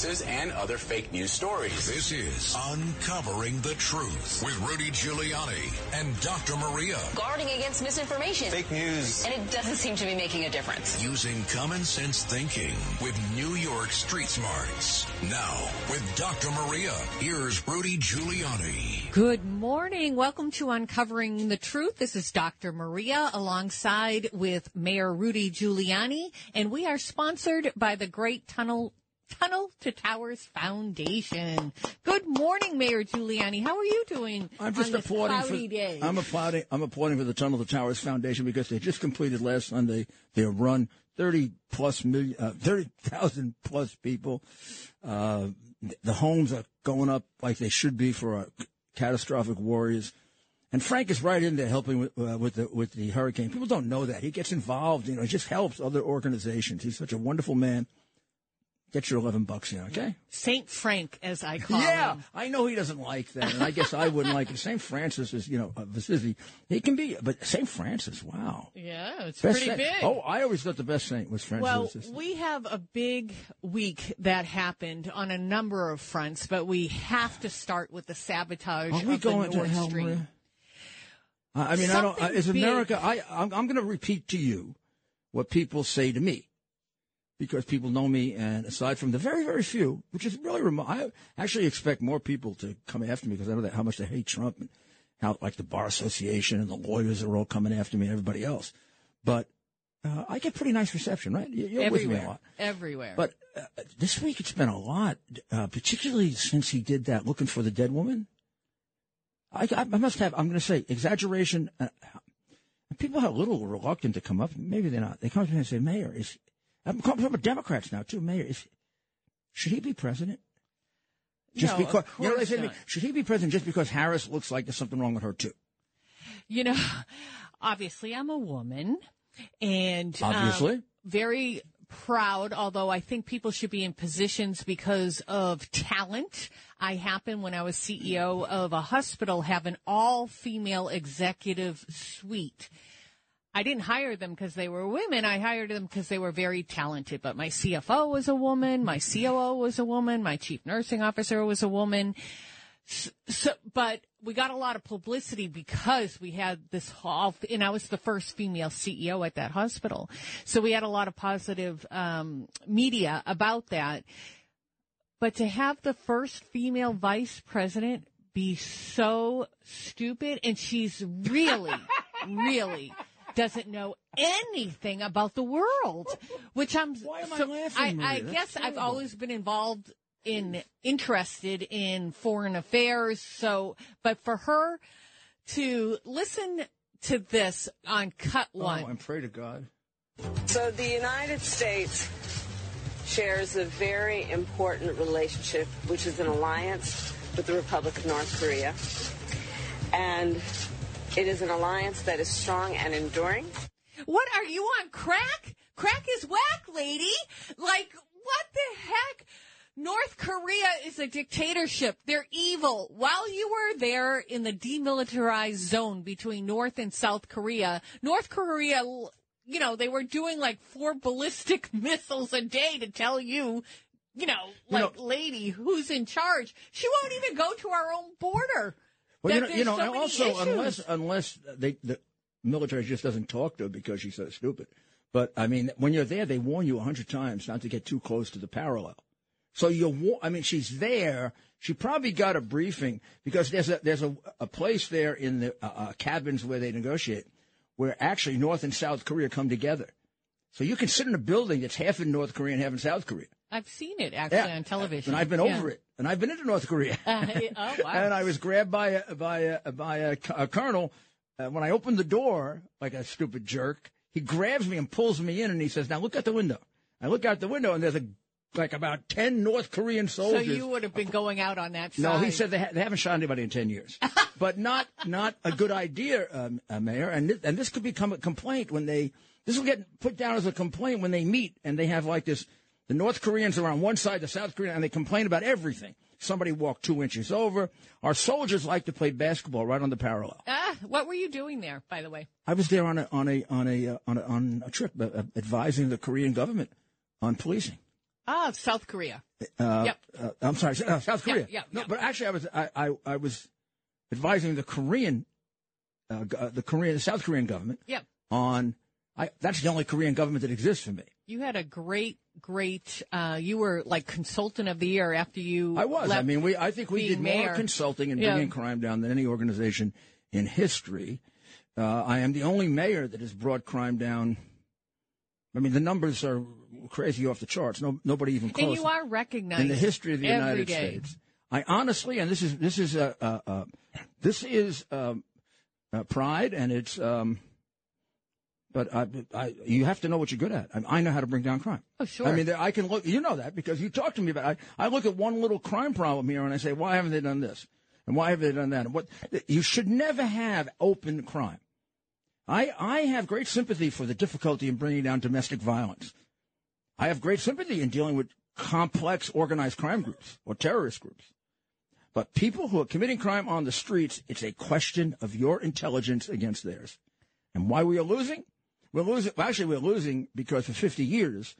hoaxes and other fake news stories. This is Uncovering the Truth with Rudy Giuliani and Dr. Maria. Guarding against misinformation. Fake news. And it doesn't seem to be making a difference. Using common sense thinking with New York Street Smarts. Now, with Dr. Maria, here's Rudy Giuliani. Good morning. Welcome to Uncovering the Truth. This is Dr. Maria alongside with Mayor Rudy Giuliani, and we are sponsored by the Great Tunnel Tunnel to Towers Foundation. Good morning, Mayor Giuliani. How are you doing? I'm just applauding for day? I'm applauding I'm applauding for the Tunnel to Towers Foundation because they just completed last Sunday their run. Thirty plus million, uh, thirty thousand plus people. Uh, the homes are going up like they should be for our catastrophic warriors. And Frank is right in there helping with, uh, with the with the hurricane. People don't know that he gets involved. You know, he just helps other organizations. He's such a wonderful man. Get your eleven bucks here, okay? Saint Frank, as I call Yeah, him. Yeah, I know he doesn't like that, and I guess I wouldn't like it. St. Francis is, you know, uh, of Assisi. He can be, but St. Francis, wow. Yeah, it's Best pretty saint. big. Oh, I always thought the best saint was Francis Well, we have a big week that happened on a number of fronts, but we have to start with the sabotage Are we of going the to hell, Stream. Maria? I mean, I don't. Something Is big. America? I, I'm, I'm going to repeat to you what people say to me, because people know me, and aside from the very, very few, which is really remote, I actually expect more people to come after me because I know that how much they hate Trump and how like the bar association and the lawyers are all coming after me and everybody else. But uh, I get pretty nice reception, right? You- You're with me a Everywhere. lot. Everywhere. But uh, this week it's been a lot, uh, particularly since he did that looking for the dead woman. I, I must have, I'm going to say, exaggeration. Uh, people are a little reluctant to come up. Maybe they're not. They come up to me and say, Mayor, is, I'm talking about Democrats now, too. Mayor, should he be president? Just No, because, you know, they course say to me, not. should he be president just because Harris looks like there's something wrong with her, too? you know, obviously I'm a woman and um, Obviously. very proud, although I think people should be in positions because of talent. I happen when I was CEO of a hospital have an all female executive suite. I didn't hire them because they were women. I hired them because they were very talented. But my CFO was a woman. My COO was a woman. My chief nursing officer was a woman. So, but we got a lot of publicity because we had this hall, and I was the first female CEO at that hospital. So we had a lot of positive um, media about that. But to have the first female vice president be so stupid, and she's really, really doesn't know anything about the world, which I'm. Why am I laughing, Maria? I That's guess I've always been involved in interested in foreign affairs. So, but for her to listen to this on cut oh, one, Oh, and pray to God. So the United States shares a very important relationship, which is an alliance with the Republic of North Korea. And it is an alliance that is strong and enduring. what are you on crack? Crack is whack, lady. Like, what the heck? North Korea is a dictatorship. They're evil. While you were there in the demilitarized zone between North and South Korea, North Korea, you know, they were doing like four ballistic missiles a day to tell you, you know, like, lady, who's in charge? She won't even go to our own border. Well, you know, you know, so and also issues. unless unless they, the military just doesn't talk to her because she's so stupid. But I mean, when you're there, they warn you a hundred times not to get too close to the parallel. So you're, I mean, she's there. She probably got a briefing because there's a there's a, a place there in the uh, uh, cabins where they negotiate, where actually North and South Korea come together. So you can sit in a building that's half in North Korea and half in South Korea. I've seen it actually on television. And I've been Yeah. over it. And I've been into North Korea. Uh, oh wow! and I was grabbed by a, by a, by a, a colonel. Uh, when I opened the door, like a stupid jerk, he grabs me and pulls me in, and he says, "Now look out the window." I look out the window, and there's a like about ten North Korean soldiers. So you would have been going out on that side. no, he said they, ha- they haven't shot anybody in ten years, but not not a good idea, um, uh, Mayor. And this, and this could become a complaint when they this will get put down as a complaint when they meet and they have like this. The North Koreans are on one side, the South Koreans, and they complain about everything. Somebody walked two inches over. Our soldiers like to play basketball right on the parallel. Ah, what were you doing there, by the way? I was there on a on a on a uh, on a, on a trip uh, uh, advising the Korean government on policing. Ah, South Korea. Uh, Yep. uh, I'm sorry, uh, South Korea. yeah, no, yeah. but actually, I was I, I, I was advising the Korean, the Korean, the South Korean government Yep. on. I, that's the only Korean government that exists for me. You had a great, great. Uh, you were like consultant of the year after you. I was. I mean, we. I think we did more consulting and Yeah. bringing crime down than any organization in history. Uh, I am the only mayor that has brought crime down. I mean, the numbers are crazy off the charts. No, nobody even close. and you are recognized in the history of the United day. States. I honestly, and this is this is uh, this is um, uh, pride, and it's. Um, but I, I, you have to know what you're good at. I, I know how to bring down crime. Oh, sure. I mean, there- I can look. You know that because you talk to me about. it. I, I look at one little crime problem here, and I say, why haven't they done this? And why haven't they done that? And what you should never have open crime. I I have great sympathy for the difficulty in bringing down domestic violence. I have great sympathy in dealing with complex organized crime groups or terrorist groups. But people who are committing crime on the streets, it's a question of your intelligence against theirs. And why we are losing? We're losing. Well, actually, we're losing because for 50 years,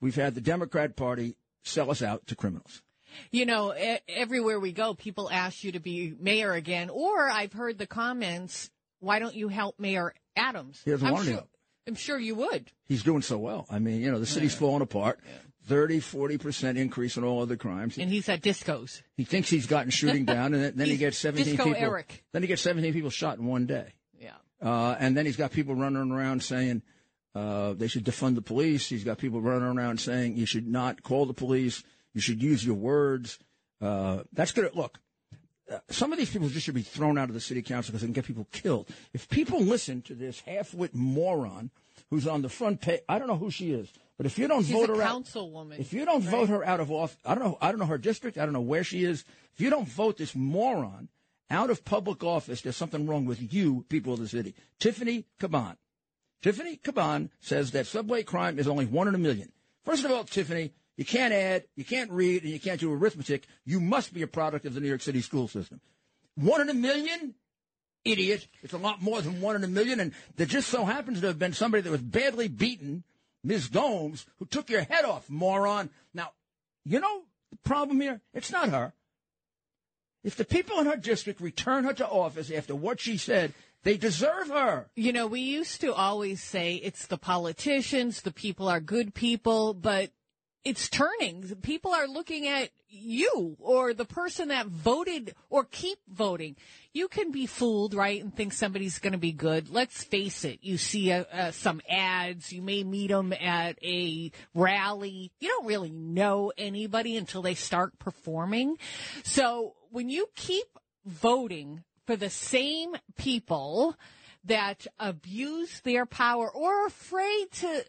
we've had the Democrat Party sell us out to criminals. You know, everywhere we go, people ask you to be mayor again. Or I've heard the comments, why don't you help Mayor Adams? He doesn't I'm want to sure, it. I'm sure you would. He's doing so well. I mean, you know, the city's falling apart. 30, 40% increase in all other crimes. And he's at discos. He thinks he's gotten shooting down, and then, then he gets 17 Disco people. Eric. Then he gets 17 people shot in one day. Uh, and then he's got people running around saying uh, they should defund the police. He's got people running around saying you should not call the police. You should use your words. Uh, that's good. Look, uh, some of these people just should be thrown out of the city council because they can get people killed. If people listen to this half-wit moron who's on the front page, I don't know who she is, but if you don't She's vote her out, if you don't right? vote her out of office, I don't know. I don't know her district. I don't know where she is. If you don't vote this moron out of public office, there's something wrong with you, people of the city. Tiffany Caban. Tiffany Caban says that subway crime is only one in a million. First of all, Tiffany, you can't add, you can't read, and you can't do arithmetic. You must be a product of the New York City school system. One in a million? Idiot. It's a lot more than one in a million. And there just so happens to have been somebody that was badly beaten, Ms. Gomes, who took your head off, moron. Now, you know the problem here? It's not her. If the people in her district return her to office after what she said, they deserve her. You know, we used to always say it's the politicians, the people are good people, but it's turning. People are looking at you or the person that voted or keep voting. You can be fooled, right, and think somebody's going to be good. Let's face it. You see uh uh, some ads. You may meet them at a rally. You don't really know anybody until they start performing. So when you keep voting for the same people that abuse their power or are afraid to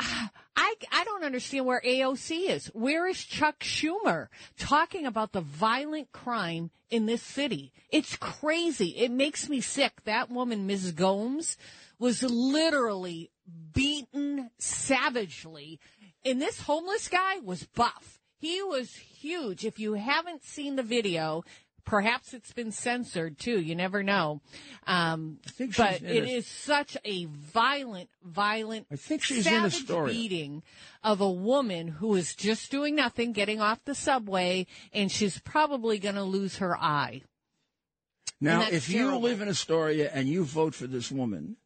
I, I don't understand where AOC is. Where is Chuck Schumer talking about the violent crime in this city? It's crazy. It makes me sick. That woman, Ms. Gomes, was literally beaten savagely. And this homeless guy was buff. He was huge. If you haven't seen the video, perhaps it's been censored too. You never know. Um, but it a- is such a violent, violent, I think she's in savage Astoria. beating of a woman who is just doing nothing, getting off the subway, and she's probably going to lose her eye. Now, if you live in Astoria and you vote for this woman,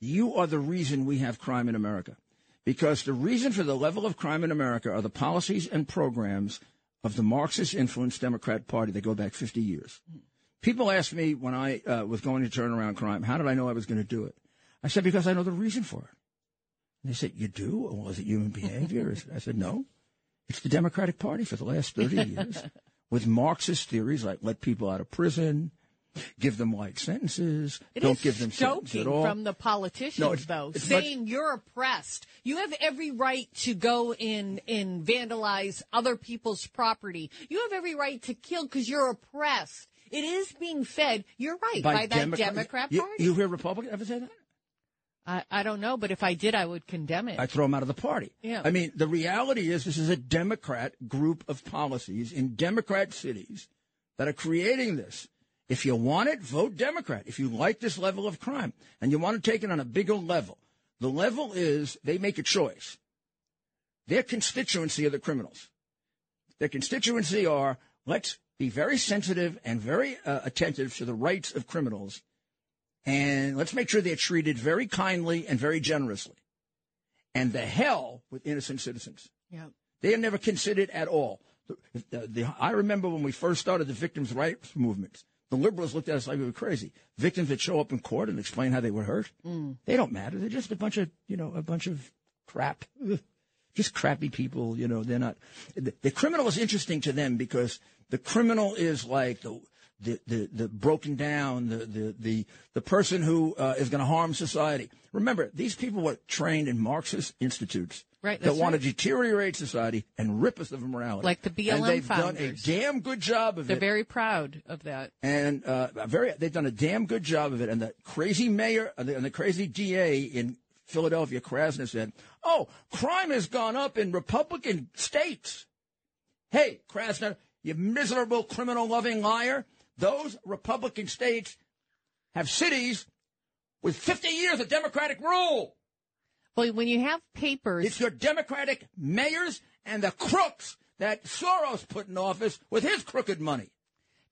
you are the reason we have crime in America. Because the reason for the level of crime in America are the policies and programs of the Marxist influenced Democrat Party that go back 50 years. People ask me when I uh, was going to turn around crime, how did I know I was going to do it? I said, because I know the reason for it. And they said, you do? Well, is it human behavior? I said, no. It's the Democratic Party for the last 30 years with Marxist theories like let people out of prison, give them light sentences. It don't is give them sentences at all. from the politicians, No, it's- though, it's much- saying you're oppressed. You have every right to go in and vandalize other people's property. You have every right to kill because you're oppressed. It is being fed. You're right by, that Democrat- Democrat you, Party. You hear Republican ever say that? I, I don't know, but if I did, I would condemn it. I throw them out of the party. Yeah. I mean, the reality is this is a Democrat group of policies in Democrat cities that are creating this. If you want it, vote Democrat. If you like this level of crime and you want to take it on a bigger level, the level is they make a choice. Their constituency are the criminals. Their constituency are let's be very sensitive and very uh, attentive to the rights of criminals and let's make sure they're treated very kindly and very generously. And the hell with innocent citizens. yeah. They are never considered at all. The, the, the, I remember when we first started the victims' rights movement, the liberals looked at us like we were crazy. Victims that show up in court and explain how they were hurt, they don't matter. They're just a bunch of, you know, a bunch of crap. Ugh. Just crappy people, you know, they're not. The, the criminal is interesting to them because the criminal is like the, the, the, the broken down, the, the, the, the person who uh, is going to harm society. Remember, these people were trained in Marxist institutes Right, that want right. to deteriorate society and rip us of morality. Like the BLM and they've founders. done a damn good job of it. They're very proud of that. and uh, very, they've done a damn good job of it. And the crazy mayor and the, and the crazy DA in Philadelphia, Krasner, said, "Oh, crime has gone up in Republican states." Hey, Krasner, you miserable criminal-loving liar! Those Republican states have cities with 50 years of Democratic rule. Well, when you have papers, It's your Democratic mayors and the crooks that Soros put in office with his crooked money.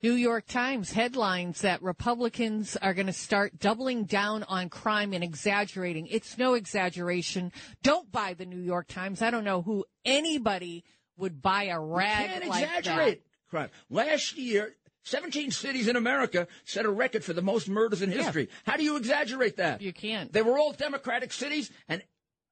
New York Times headlines that Republicans are going to start doubling down on crime and exaggerating. It's no exaggeration. Don't buy the New York Times. I don't know who anybody would buy a rag Can't like exaggerate crime. Last year, 17 cities in America set a record for the most murders in history. How do you exaggerate that? that. You can't. They were all Democratic cities, and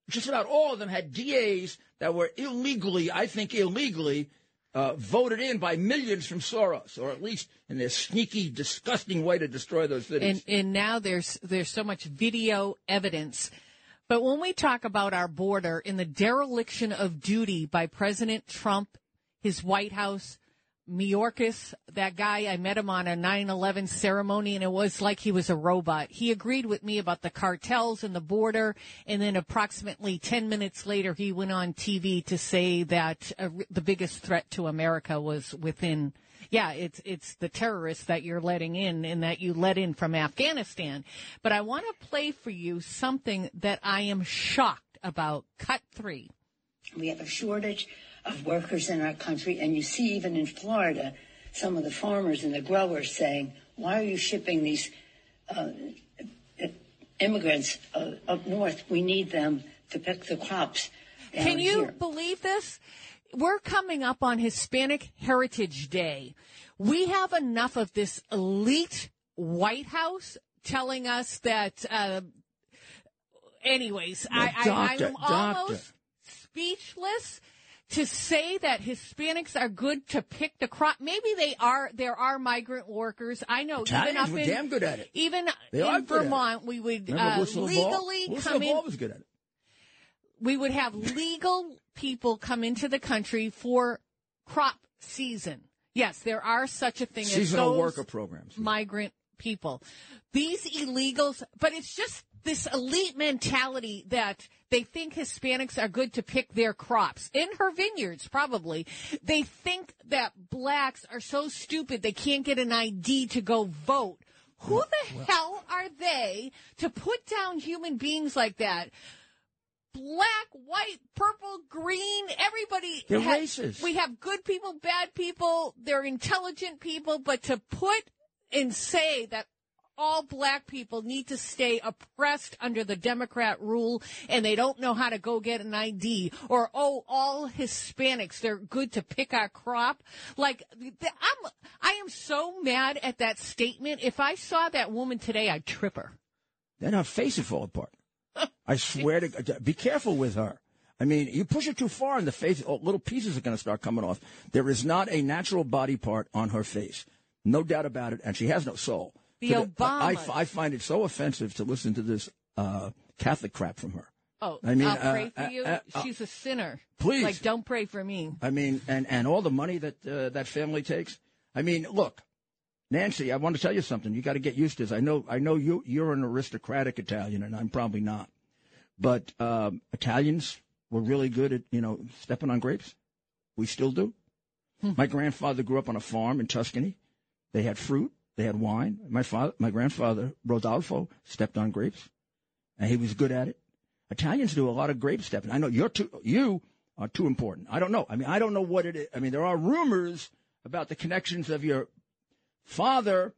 just about all of them had DAs that were illegally, I think illegally, uh, voted in by millions from Soros, or at least in their sneaky, disgusting way to destroy those cities. and and now there's there's so much video evidence. But when we talk about our border in the dereliction of duty by President Trump, his White House, Mayorkas, that guy, I met him on a 9-11 ceremony and it was like he was a robot. He agreed with me about the cartels and the border. And then approximately 10 minutes later, he went on TV to say that uh, the biggest threat to America was within yeah, it's it's the terrorists that you're letting in and that you let in from Afghanistan. But I want to play for you something that I am shocked about. Cut three. We have a shortage of workers in our country, and you see even in Florida, some of the farmers and the growers saying, "Why are you shipping these uh, immigrants uh, up north? We need them to pick the crops." Can you here." believe this? We're coming up on Hispanic Heritage Day. We have enough of this elite White House telling us that. Uh, anyways, I, I, doctor, I'm doctor. almost speechless to say that Hispanics are good to pick the crop. Maybe they are. There are migrant workers. I know. even Italians up were in, damn good at it. Even They in good at it. Vermont, we would Remember uh, Ball? legally Lucille come in Ball was good at it. we would have legal people come into the country for crop season. Yes, there are such a thing Seasonal as those worker programs. migrant people. These illegals, but it's just this elite mentality that they think Hispanics are good to pick their crops in her vineyards, probably. They think that blacks are so stupid they can't get an ID to go vote. Who the hell are they to put down human beings like that? black, white, purple, green, everybody. They're ha- racist. We have good people, bad people, they're intelligent people, but to put and say that all black people need to stay oppressed under the Democrat rule and they don't know how to go get an ID or, oh, all Hispanics, they're good to pick our crop. Like, I'm, I am so mad at that statement. If I saw that woman today, I'd trip her. Then her face would fall apart. I swear to God, be careful with her. I mean, you push it too far and the face, oh, little pieces are going to start coming off. There is not a natural body part on her face. No doubt about it. And she has no soul. The I. I find it so offensive to listen to this uh, Catholic crap from her. Oh, I mean, I'll uh, for uh, you. uh, uh, She's a sinner. Please. Like, don't pray for me. I mean, and, and all the money that uh, that family takes. I mean, look, Nancy, I want to tell you something. You got to get used to this. I know, I know you you're an aristocratic Italian, and I'm probably not. But um, Italians were really good at you know stepping on grapes. We still do. My grandfather grew up on a farm in Tuscany. They had fruit, they had wine. My father, my grandfather Rodolfo, stepped on grapes, and he was good at it. Italians do a lot of grape stepping. I know you're too, you are too important. I don't know. I mean, I don't know what it is. I mean, there are rumors about the connections of your father,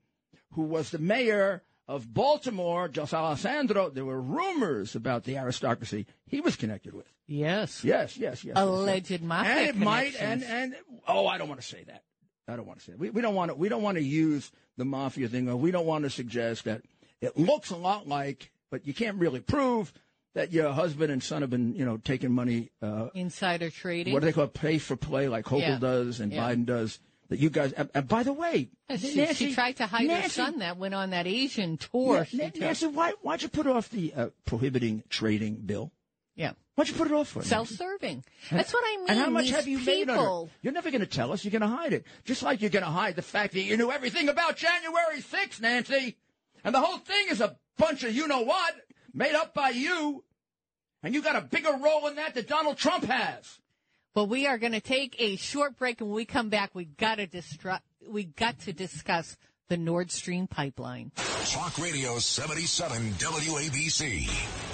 who was the mayor of Baltimore, Jos Alessandro. There were rumors about the aristocracy he was connected with. Yes. Yes, yes, yes. yes, Alleged yes. mafia And it might, and and oh, I don't want to say that. I don't want to say that. We, we don't want to. We don't want to use the mafia thing. Or we don't want to suggest that it looks a lot like, but you can't really prove that your husband and son have been, you know, taking money. Uh, Insider trading. what do they call it? Pay for play, like Hochul Yeah. does and Yeah. Biden does. That you guys. And, and by the way, she, Nancy, she tried to hide her son that went on that Asian tour. Yeah, she Na- took. Nancy, why why'd you put off the uh, prohibiting trading bill? Yeah. Why'd you put it off for? Nancy? Self-serving. That's what I mean. And how much These have you made on people. her? You're never going to tell us. You're going to hide it. Just like you're going to hide the fact that you knew everything about January 6th, Nancy. And the whole thing is a bunch of you know what made up by you. And you got a bigger role in that than Donald Trump has. But we are going to take a short break, and when we come back, we got to distru- we got to discuss the Nord Stream pipeline. Talk Radio 77 WABC.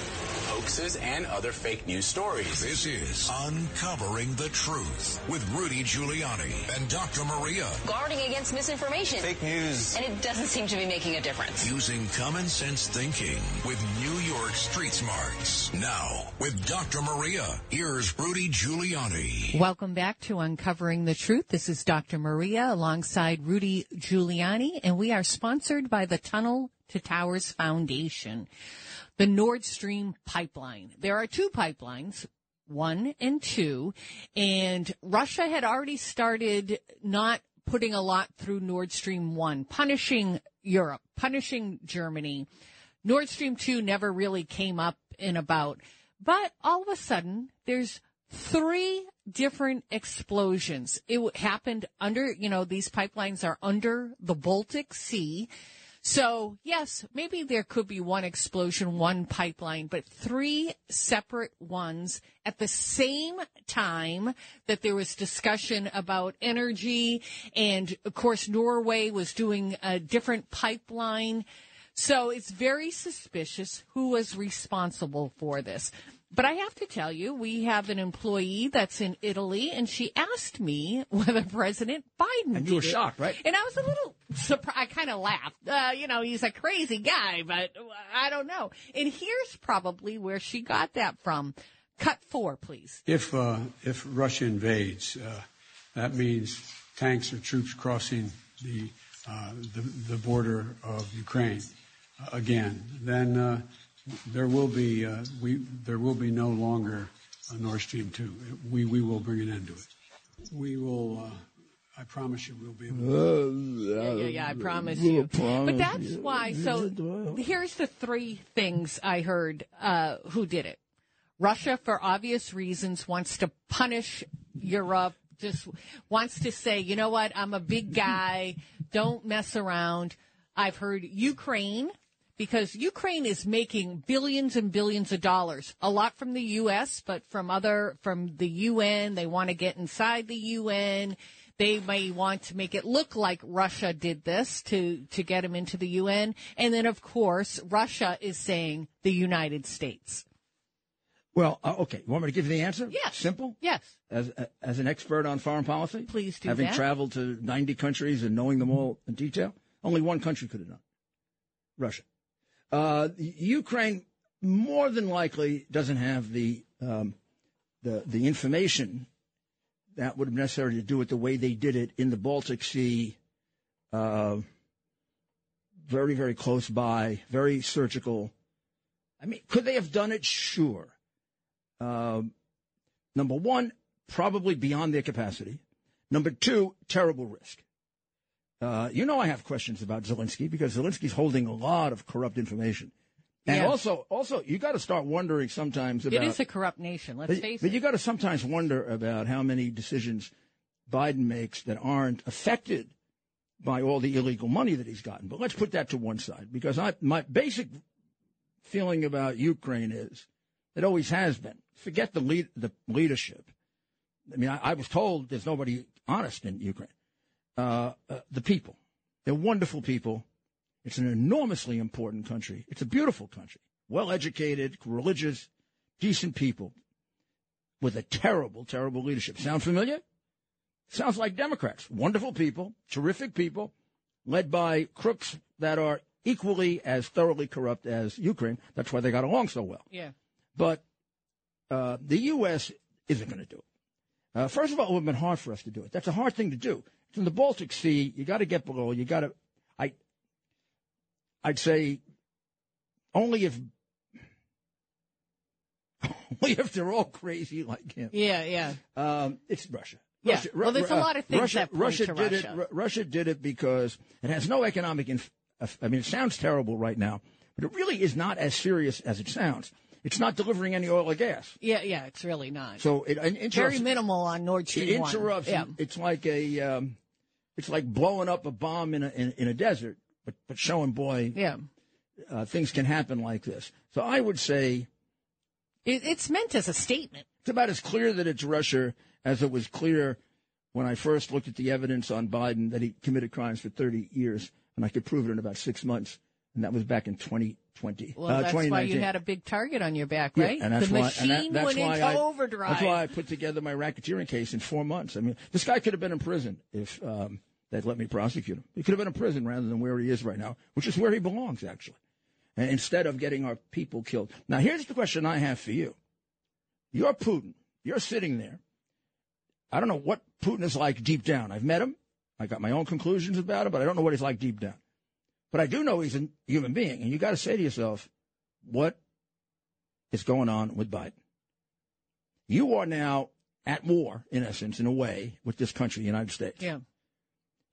Hoaxes and other fake news stories. This is Uncovering the Truth with Rudy Giuliani and Dr. Maria. Guarding against misinformation. Fake news. And it doesn't seem to be making a difference. Using common sense thinking with New York Street Smarts. Now, with Dr. Maria, here's Rudy Giuliani. Welcome back to Uncovering the Truth. This is Dr. Maria alongside Rudy Giuliani, and we are sponsored by the Tunnel to Towers Foundation. The Nord Stream pipeline. There are two pipelines, one and two, and Russia had already started not putting a lot through Nord Stream 1, punishing Europe, punishing Germany. Nord Stream 2 never really came up and about. But all of a sudden, there's three different explosions. It happened under, you know, these pipelines are under the Baltic Sea. So, yes, maybe there could be one explosion, one pipeline, but three separate ones at the same time that there was discussion about energy. And of course, Norway was doing a different pipeline. So it's very suspicious who was responsible for this. But I have to tell you, we have an employee that's in Italy, and she asked me whether President Biden And you were did it. shocked, right? And I was a little surprised. I kind of laughed. Uh, you know, he's a crazy guy, but I don't know. And here's probably where she got that from. Cut four, please. If uh, if Russia invades, uh, that means tanks or troops crossing the uh, the, the border of Ukraine uh, again. Then uh, there will be uh, we there will be no longer a Nord Stream two. We we will bring an end to it. We will. Uh, I promise you, we'll be able. To, Yeah, yeah, yeah, I promise We'll you. promise But that's you. why. So here's the three things I heard uh, who did it. Russia, for obvious reasons, wants to punish Europe, just wants to say, you know what, I'm a big guy, don't mess around. I've heard Ukraine, because Ukraine is making billions and billions of dollars, a lot from the U.S., but from other, from the UN. They want to get inside the UN. They may want to make it look like Russia did this to, to get them into the UN. And then, of course, Russia is saying the United States. Well, uh, okay. You want me to give you the answer? Yes. Simple. Yes. As as an expert on foreign policy, Please do having that. traveled to 90 countries and knowing them all in detail, only one country could have done. it. Russia. Uh, Ukraine more than likely doesn't have the um, the the information that would have necessary to do it the way they did it in the Baltic Sea. Uh, very very close by, very surgical. I mean, could they have done it? Sure. Um, number one, probably beyond their capacity. Number two, terrible risk. Uh, you know I have questions about Zelensky because Zelensky's holding a lot of corrupt information. And Yeah. also, also, you got to start wondering sometimes about. It is a corrupt nation. Let's but, face but it. But you got to sometimes wonder about how many decisions Biden makes that aren't affected by all the illegal money that he's gotten. But let's put that to one side because I, my basic feeling about Ukraine is it always has been. Forget the lead, the leadership. I mean, I, I was told there's nobody honest in Ukraine. Uh, uh, the people, they're wonderful people. It's an enormously important country. It's a beautiful country, well educated, religious, decent people with a terrible, terrible leadership. Sound familiar? Sounds like Democrats. Wonderful people, terrific people, led by crooks that are equally as thoroughly corrupt as Ukraine. That's why they got along so well. yeah. But uh, the U.S. isn't going to do it. Uh, first of all, it would have been hard for us to do it. That's a hard thing to do. In the Baltic Sea. You got to get below. You got to. I. I'd say only if only if they're all crazy like him. Yeah, yeah. Um, it's Russia. Yeah. Russia- Well, there's a uh, lot of things Russia, that point Russia to did Russia. it. Ru- Russia did it because it has no economic. Inf- I mean, it sounds terrible right now, but it really is not as serious as it sounds. It's not delivering any oil or gas, Yeah, yeah, it's really not. so it, it Very minimal on Nord it Stream 1. interrupts. Yeah. It's like a. Um, it's like blowing up a bomb in a in, in a desert, but but showing boy, Yeah. uh, things can happen like this. So I would say It, it's meant as a statement. It's about as clear that it's Russia as it was clear when I first looked at the evidence on Biden that he committed crimes for 30 years, and I could prove it in about six months, and that was back in 2020. Well, uh, that's why you had a big target on your back, Yeah, right? and that's the why, machine and that, that's went why into I, overdrive. That's why I put together my racketeering case in four months. I mean, this guy could have been in prison if um, they'd let me prosecute him. He could have been in prison rather than where he is right now, which is where he belongs, actually. And instead of getting our people killed. Now, here's the question I have for you. You're Putin. You're sitting there. I don't know what Putin is like deep down. I've met him. I got my own conclusions about him, but I don't know what he's like deep down. But I do know he's a human being, and you got to say to yourself, what is going on with Biden? You are now at war, in essence, in a way, with this country, the United States. yeah.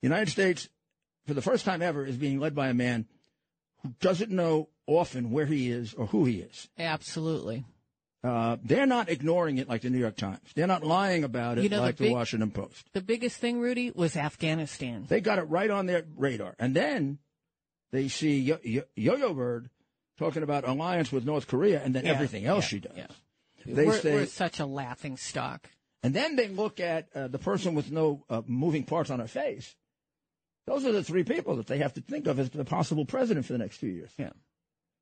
The United States, for the first time ever, is being led by a man who doesn't know often where he is or who he is. Absolutely. Uh, they're not ignoring it like the New York Times. They're not lying about it You know, like the, big- Washington Post. The biggest thing, Rudy, was Afghanistan. They got it right on their radar. And then they see Yo Yo- Yo-Yo Bird talking about alliance with North Korea and then Yeah, everything else yeah, she does. yeah. They we're, say, we're such a laughing stock. and then they look at uh, the person with no uh, moving parts on her face. Those are the three people that they have to think of as the possible president for the next few years. Yeah.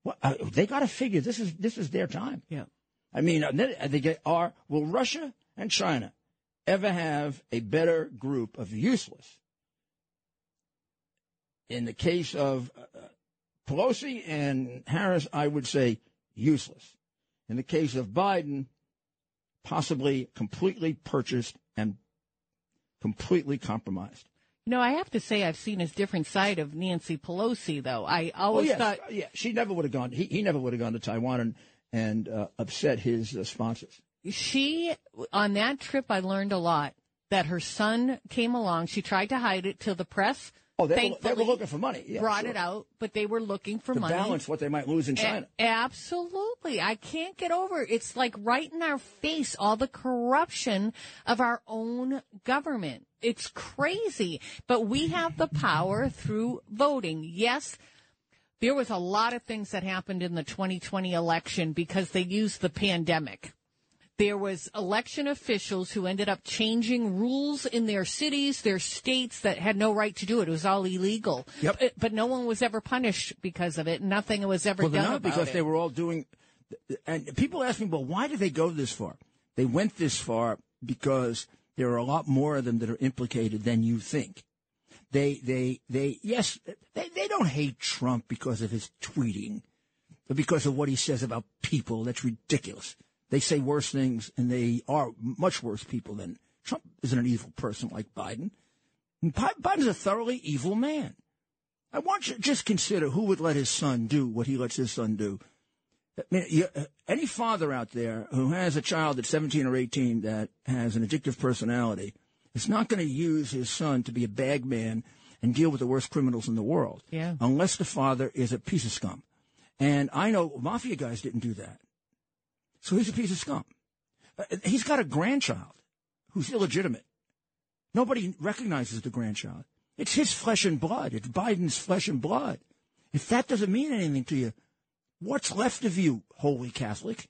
Well, uh, they got to figure this is this is their time. Yeah. I mean, uh, they get, are will Russia and China ever have a better group of useless? In the case of uh, Pelosi and Harris, I would say useless. In the case of Biden, possibly completely purchased and completely compromised. You know, I have to say I've seen a different side of Nancy Pelosi, though. I Oh always yes, thought yeah, she never would have gone. He, he never would have gone to Taiwan and and uh, upset his uh, sponsors. she, on that trip, I learned a lot. That her son came along. She tried to hide it till the press. Oh, they, were, they were looking for money. Yeah, brought sure. it out, but they were looking for to money. balance what they might lose in A- China. absolutely. I can't get over it. It's like right in our face, all the corruption of our own government. It's crazy. But we have the power through voting. Yes, there was a lot of things that happened in the 2020 election because they used the pandemic. There was election officials who ended up changing rules in their cities, their states that had no right to do it. It was all illegal. Yep. But, but no one was ever punished because of it. Nothing was ever well, done not about because it. they were all doing. And people ask me, well, why did they go this far? They went this far because there are a lot more of them that are implicated than you think. They, they, they, yes, they, they don't hate Trump because of his tweeting, but because of what he says about people. That's ridiculous. They say worse things, and they are much worse people than Trump. Isn't an evil person like Biden. And Bi- Biden's a thoroughly evil man. I want you to just consider who would let his son do what he lets his son do. I mean, you, uh, any father out there who has a child that's 17 or 18 that has an addictive personality is not going to use his son to be a bag man and deal with the worst criminals in the world. Yeah. Unless the father is a piece of scum. And I know mafia guys didn't do that. So he's a piece of scum. Uh, he's got a grandchild who's illegitimate. Nobody recognizes the grandchild. It's his flesh and blood. It's Biden's flesh and blood. If that doesn't mean anything to you, what's left of you, holy Catholic?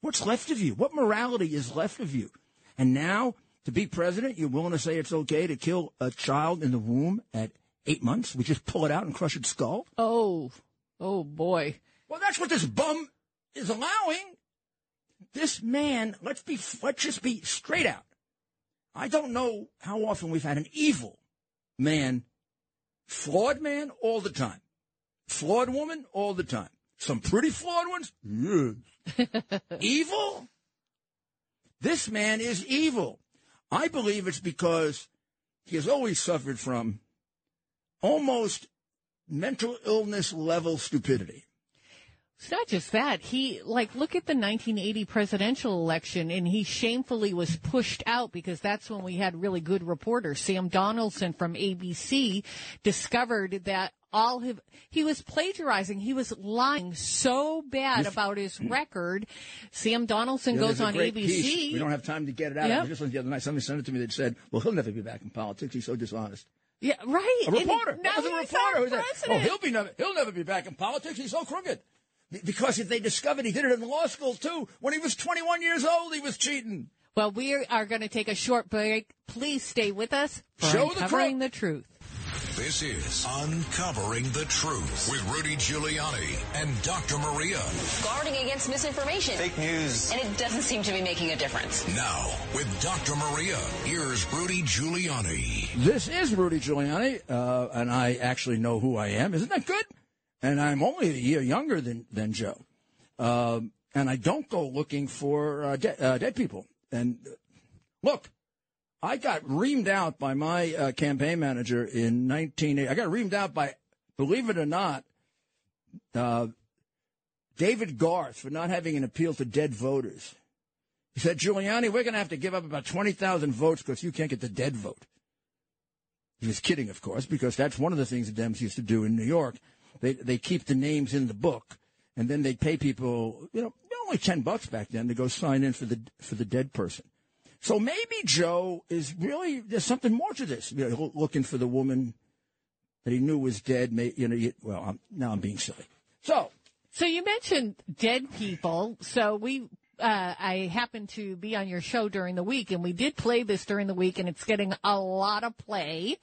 What's left of you? What morality is left of you? And now, to be president, you're willing to say it's okay to kill a child in the womb at eight months? We just pull it out and crush its skull? Oh, oh boy. Well, that's what this bum is allowing. This man, let's be, let's just be straight out. I don't know how often we've had an evil man, flawed man all the time, flawed woman all the time. Some pretty flawed ones, yes. evil? This man is evil. I believe it's because he has always suffered from almost mental illness level stupidity. It's not just that. He, like, look at the 1980 presidential election, and he shamefully was pushed out because that's when we had really good reporters. Sam Donaldson from ABC discovered that all his, he was plagiarizing. He was lying so bad about his hmm. record. Sam Donaldson goes on ABC. piece. We don't have time to get it out. Yep. I just the other night. Somebody sent it to me that said, "Well, he'll never be back in politics. He's so dishonest." Yeah, right. A reporter. now That was a reporter "Oh, he'll be never, he'll never be back in politics. He's so crooked." Be- Because if they discovered he did it in law school too, when he was 21 years old, he was cheating. Well, we are going to take a short break. Please stay with us for Show the uncovering crook. the truth. This is Uncovering the Truth with Rudy Giuliani and Dr. Maria. Guarding against misinformation. Fake news. And it doesn't seem to be making a difference. Now, with Dr. Maria, here's Rudy Giuliani. This is Rudy Giuliani, uh, and I actually know who I am. Isn't that good? And I'm only a year younger than than Joe, um, and I don't go looking for uh, de- uh, dead people. And uh, look, I got reamed out by my uh, campaign manager in 1980. I got reamed out by, believe it or not, uh, David Garth for not having an appeal to dead voters. He said, Giuliani, we're going to have to give up about 20,000 votes because you can't get the dead vote. He was kidding, of course, because that's one of the things the Dems used to do in New York. They they keep the names in the book, and then they pay people, you know, only ten bucks back then to go sign in for the for the dead person. So maybe Joe is really there's something more to this. You know, looking for the woman that he knew was dead. You know, well, I'm, now I'm being silly. So So you mentioned dead people. So we, uh, I happened to be on your show during the week, and we did play this during the week, and it's getting a lot of play.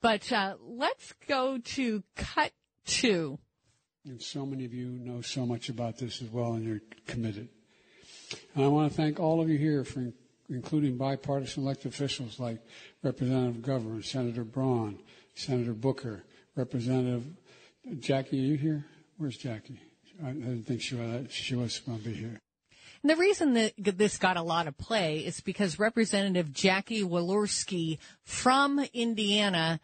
But uh, let's go to cut two. And so many of you know so much about this as well, and you're committed. And I want to thank all of you here for in- including bipartisan elected officials like Representative McGovern, Senator Braun, Senator Booker, Representative Jackie. Are you here? Where's Jackie? I didn't think she was, she was going to be here. And the reason that this got a lot of play is because Representative Jackie Walorski from Indiana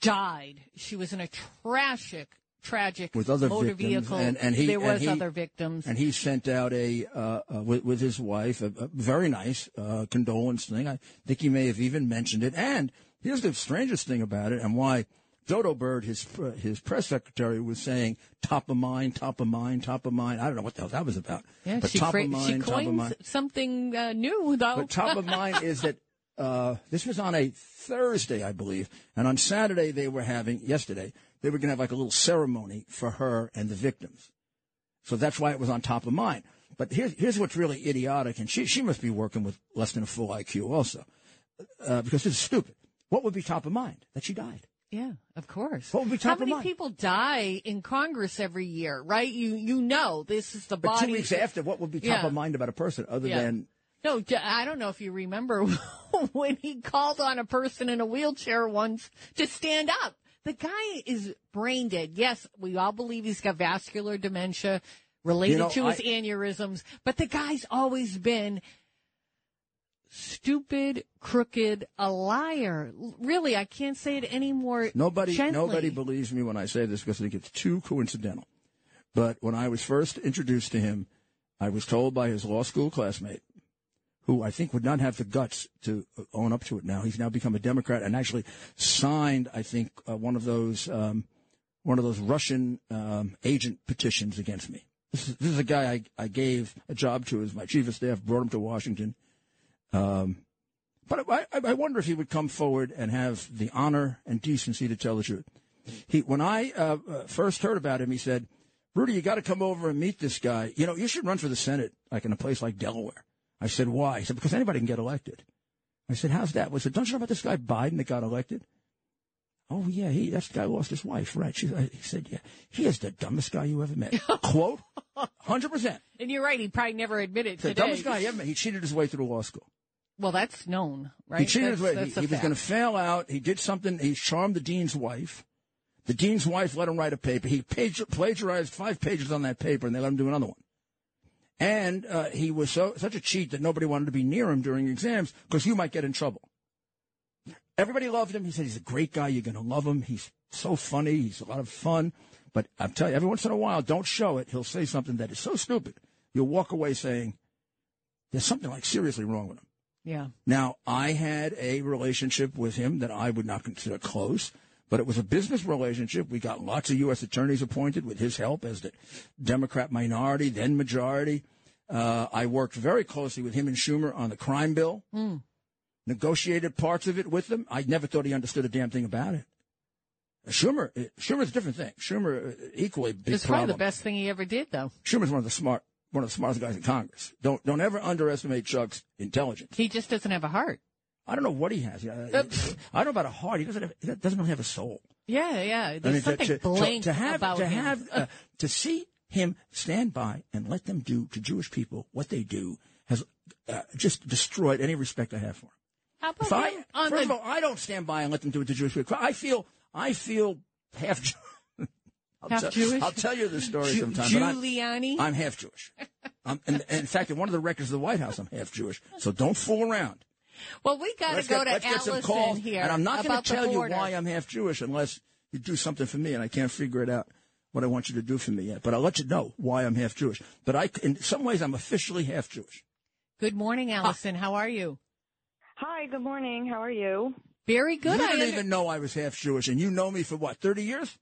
died. She was in a tragic, tragic with other motor victims, vehicle. and, and he there and was he- other victims. and he sent out a uh, uh, with, with his wife a, a very nice uh, condolence thing. I think he may have even mentioned it. And here's the strangest thing about it, and why Dodo Bird, his his press secretary, was saying top of mind, top of mind, top of mind. I don't know what the hell that was about. yeah, but she, top cra- of mind, she top of coined mind. something uh, new, though. But top of mind is that uh, this was on a Thursday, I believe, and on Saturday they were having yesterday they were going to have like a little ceremony for her and the victims. So that's why it was on top of mind. But here's here's what's really idiotic, and she she must be working with less than a full IQ also, uh, because it's stupid. What would be top of mind? That she died. Yeah, of course. What would be top How of many mind? people die in Congress every year, right? You you know this is the But body. two weeks after, what would be top Yeah. of mind about a person other Yeah. than No, I don't know if you remember when he called on a person in a wheelchair once to stand up. The guy is brain dead. Yes, we all believe he's got vascular dementia related You know, to his I- aneurysms, but the guy's always been stupid, crooked, a liar. Really, I can't say it any more Nobody, gently. nobody believes me when I say this because I think it's too coincidental. But when I was first introduced to him, I was told by his law school classmate, who I think would not have the guts to own up to it now. He's now become a Democrat and actually signed, I think, uh, one of those um, one of those Russian um, agent petitions against me. This is, this is a guy I, I gave a job to as my chief of staff, brought him to Washington. Um, but I, I wonder if he would come forward and have the honor and decency to tell the truth. He, when I uh, uh first heard about him, he said, "Rudy, you got to come over and meet this guy. You know, you should run for the Senate, like in a place like Delaware." I said, "Why?" He said, "Because anybody can get elected." I said, "How's that?" I said, "Don't you know about this guy Biden that got elected?" Oh yeah, he that guy lost his wife, right? She, he said, "Yeah, he is the dumbest guy you ever met." Quote, hundred percent. And you're right; he probably never admitted the today. dumbest guy you ever met. He cheated his way through law school. Well, that's known, right? He cheated that's, his way. He, he was going to fail out. He did something. He charmed the dean's wife. The dean's wife let him write a paper. He plagiarized five pages on that paper, and they let him do another one. And uh, he was so such a cheat that nobody wanted to be near him during exams because you might get in trouble. Everybody loved him. He said he's a great guy. You're going to love him. He's so funny. He's a lot of fun. But I'm telling you, every once in a while, don't show it. He'll say something that is so stupid. You'll walk away saying, there's something like seriously wrong with him. Yeah. Now, I had a relationship with him that I would not consider close, but it was a business relationship. We got lots of U.S. attorneys appointed with his help as the Democrat minority, then majority. Uh, I worked very closely with him and Schumer on the crime bill. Mm negotiated parts of it with them. I never thought he understood a damn thing about it. Schumer, Schumer's a different thing. Schumer, uh, equally big It's probably the best thing he ever did, though. Schumer's one of the smart, one of the smartest guys in Congress. Don't don't ever underestimate Chuck's intelligence. He just doesn't have a heart. I don't know what he has. I don't know about a heart. He doesn't have, he doesn't really have a soul. Yeah, yeah. There's I mean, something to, to, blank to have about to him. have uh, to see him stand by and let them do to Jewish people what they do has uh, just destroyed any respect I have for him. How about If I, on first the of all, I don't stand by and let them do it to Jewish people. I feel, I feel half. Jew- I'll Half tell, Jewish? I'll tell you the story Ju- sometime. but I'm- Giuliani? I'm, half Jewish. I'm, and, and in fact, in one of the records of the White House, I'm half Jewish. So don't fool around. Well, we got to go get, to let's get some Allison calls, here. and I'm not going to tell you why I'm half Jewish unless you do something for me, and I can't figure it out what I want you to do for me yet. But I'll let you know why I'm half Jewish. But I, in some ways, I'm officially half Jewish. Good morning, Allison. How are you? Hi, good morning. How are you? Very good. You I didn't under- even know I was half Jewish, and you know me for what, 30 years?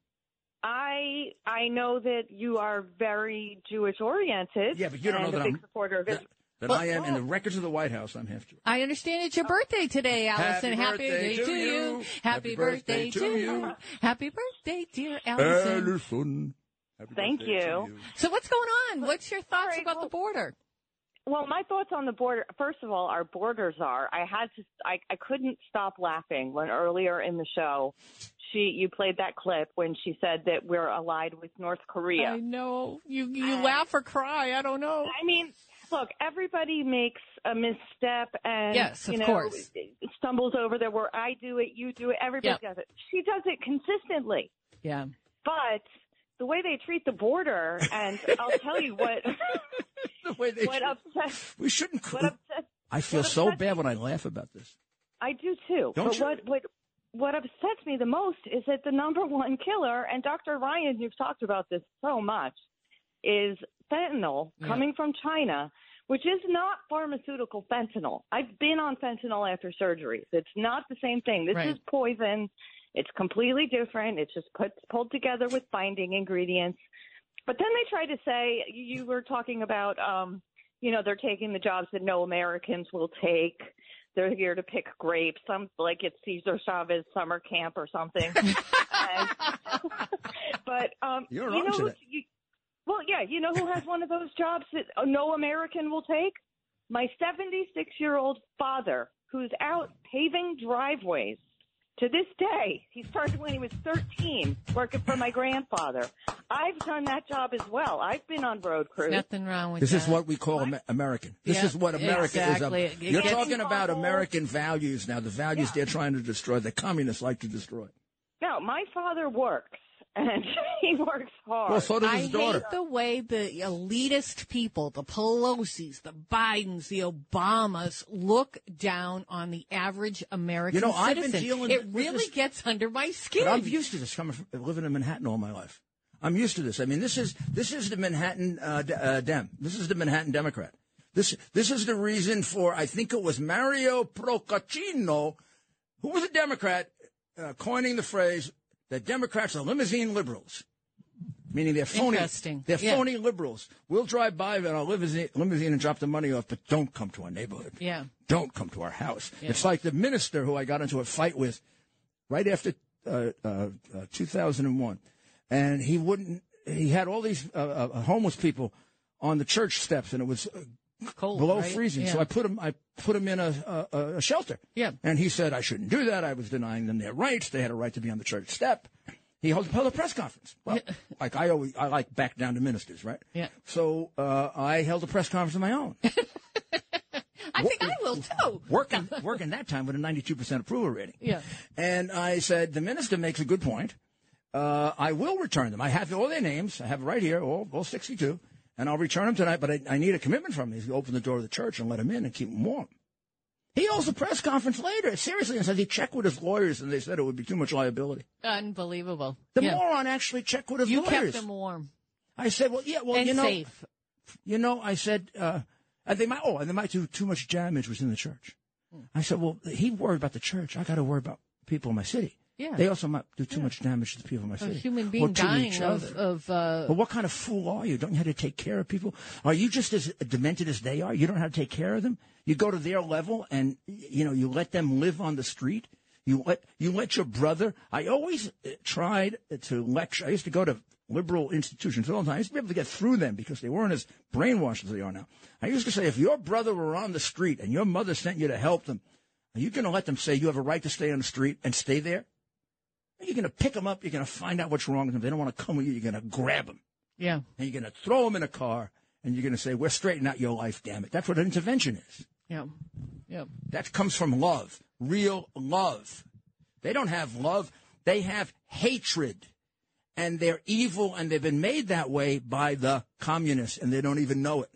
I I know that you are very Jewish oriented. Yeah, but you don't and know a that big I'm- a supporter of That, Israel. That Well, I am in oh. the records of the White House. I'm half Jewish. I understand it's your birthday today, Allison. Happy birthday to you. Happy birthday to you. Happy birthday, dear Allison. Allison. Happy Thank birthday to you. So what's going on? What's your thoughts right, about well- the border? Well, my thoughts on the border. First of all, our borders are. I had to. I I couldn't stop laughing when earlier in the show, she you played that clip when she said that we're allied with North Korea. I know. You you laugh or cry. I don't know. I mean, look, everybody makes a misstep and Yes, you of know course. stumbles over there where I do it, you do it, everybody Yep. does it. She does it consistently. Yeah. But the way they treat the border, and I'll tell you what the way they what treat- upsets We shouldn't. what upsets I feel what so upsets bad when I laugh about this. I do too. Don't but you? what what what upsets me the most is that the number one killer, and Dr. Ryan, you've talked about this so much, is fentanyl Yeah. coming from China, which is not pharmaceutical fentanyl. I've been on fentanyl after surgeries. It's not the same thing. This Right. is poison. It's completely different. It's just put pulled together with binding ingredients. But then they try to say you were talking about um you know, they're taking the jobs that no Americans will take. They're here to pick grapes, some like it's Cesar Chavez summer camp or something. And- but um, You're you know, to who- you, well, yeah, you know who has one of those jobs that uh, no American will take? My 76 year old father, who's out paving driveways. To this day, he started when he was 13, working for my grandfather. I've done that job as well. I've been on road crews. Nothing wrong with that. This is what we call Amer- American. This Yeah, is what America exactly. is. It You're gets- talking about Getting American values now, the values they're trying to destroy, the communists like to destroy. No, my father works, and he works hard. Well, so does I daughter. hate the way the elitist people, the Pelosi's, the Bidens, the Obamas, look down on the average American You know, I've been dealing it with really this- gets under my skin. But I'm used to this coming from living in Manhattan all my life. I'm used to this. I mean, this is this is the Manhattan uh, D- uh, Dem. This is the Manhattan Democrat. This this is the reason for I think it was Mario Procaccino, who was a Democrat, uh, coining the phrase that Democrats are limousine liberals, meaning they're phony. They're Yeah. phony liberals. We'll drive by in our limousine, limousine and drop the money off, but don't come to our neighborhood. Yeah. Don't come to our house. Yeah. It's like the minister who I got into a fight with right after uh, uh, uh, 2001, and he wouldn't. He had all these uh, uh, homeless people on the church steps, and it was uh, Cold, below right? freezing. So I put him. I put him in a, a, a shelter. Yeah. And he said I shouldn't do that. I was denying them their rights. They had a right to be on the church step. He held, held a press conference. Well, like I always, I like back down to ministers, right? Yeah. So uh, I held a press conference of my own. I think I will too. working working that time with a 92% approval rating. Yeah. And I said, the minister makes a good point. Uh, I will return them. I have all their names. I have right here, all, all 62. And I'll return them tonight, but I, I need a commitment from them. to open the door of the church and let them in and keep them warm. He holds a press conference later, seriously, and says he checked with his lawyers and they said it would be too much liability. Unbelievable. The Yeah. moron actually checked with his You lawyers. kept them warm I said, well, yeah, well, and you know, safe. you know, I said, uh, and they might, oh, and they might do too much damage within the church. I said, well, he worried about the church. I got to worry about people in my city. Yeah. They also might do too much damage to the people in my city. A human Or being to dying each other. of uh, But what kind of fool are you? Don't you know how to take care of people? Are you just as demented as they are? You don't know how to take care of them? You go to their level and, you know, you let them live on the street? You let, you let your brother, I always uh, tried to lecture. I used to go to liberal institutions all the time. I used to be able to get through them because they weren't as brainwashed as they are now. I used to say, if your brother were on the street and your mother sent you to help them, are you going to let them say you have a right to stay on the street and stay there? You're going to pick them up. You're going to find out what's wrong with them. They don't want to come with you. You're going to grab them yeah. and you're going to throw them in a car and you're going to say, we're straightening out your life, damn it. That's what an intervention is. Yeah. Yeah. That comes from love, real love. They don't have love. They have hatred. And they're evil and they've been made that way by the communists and they don't even know it.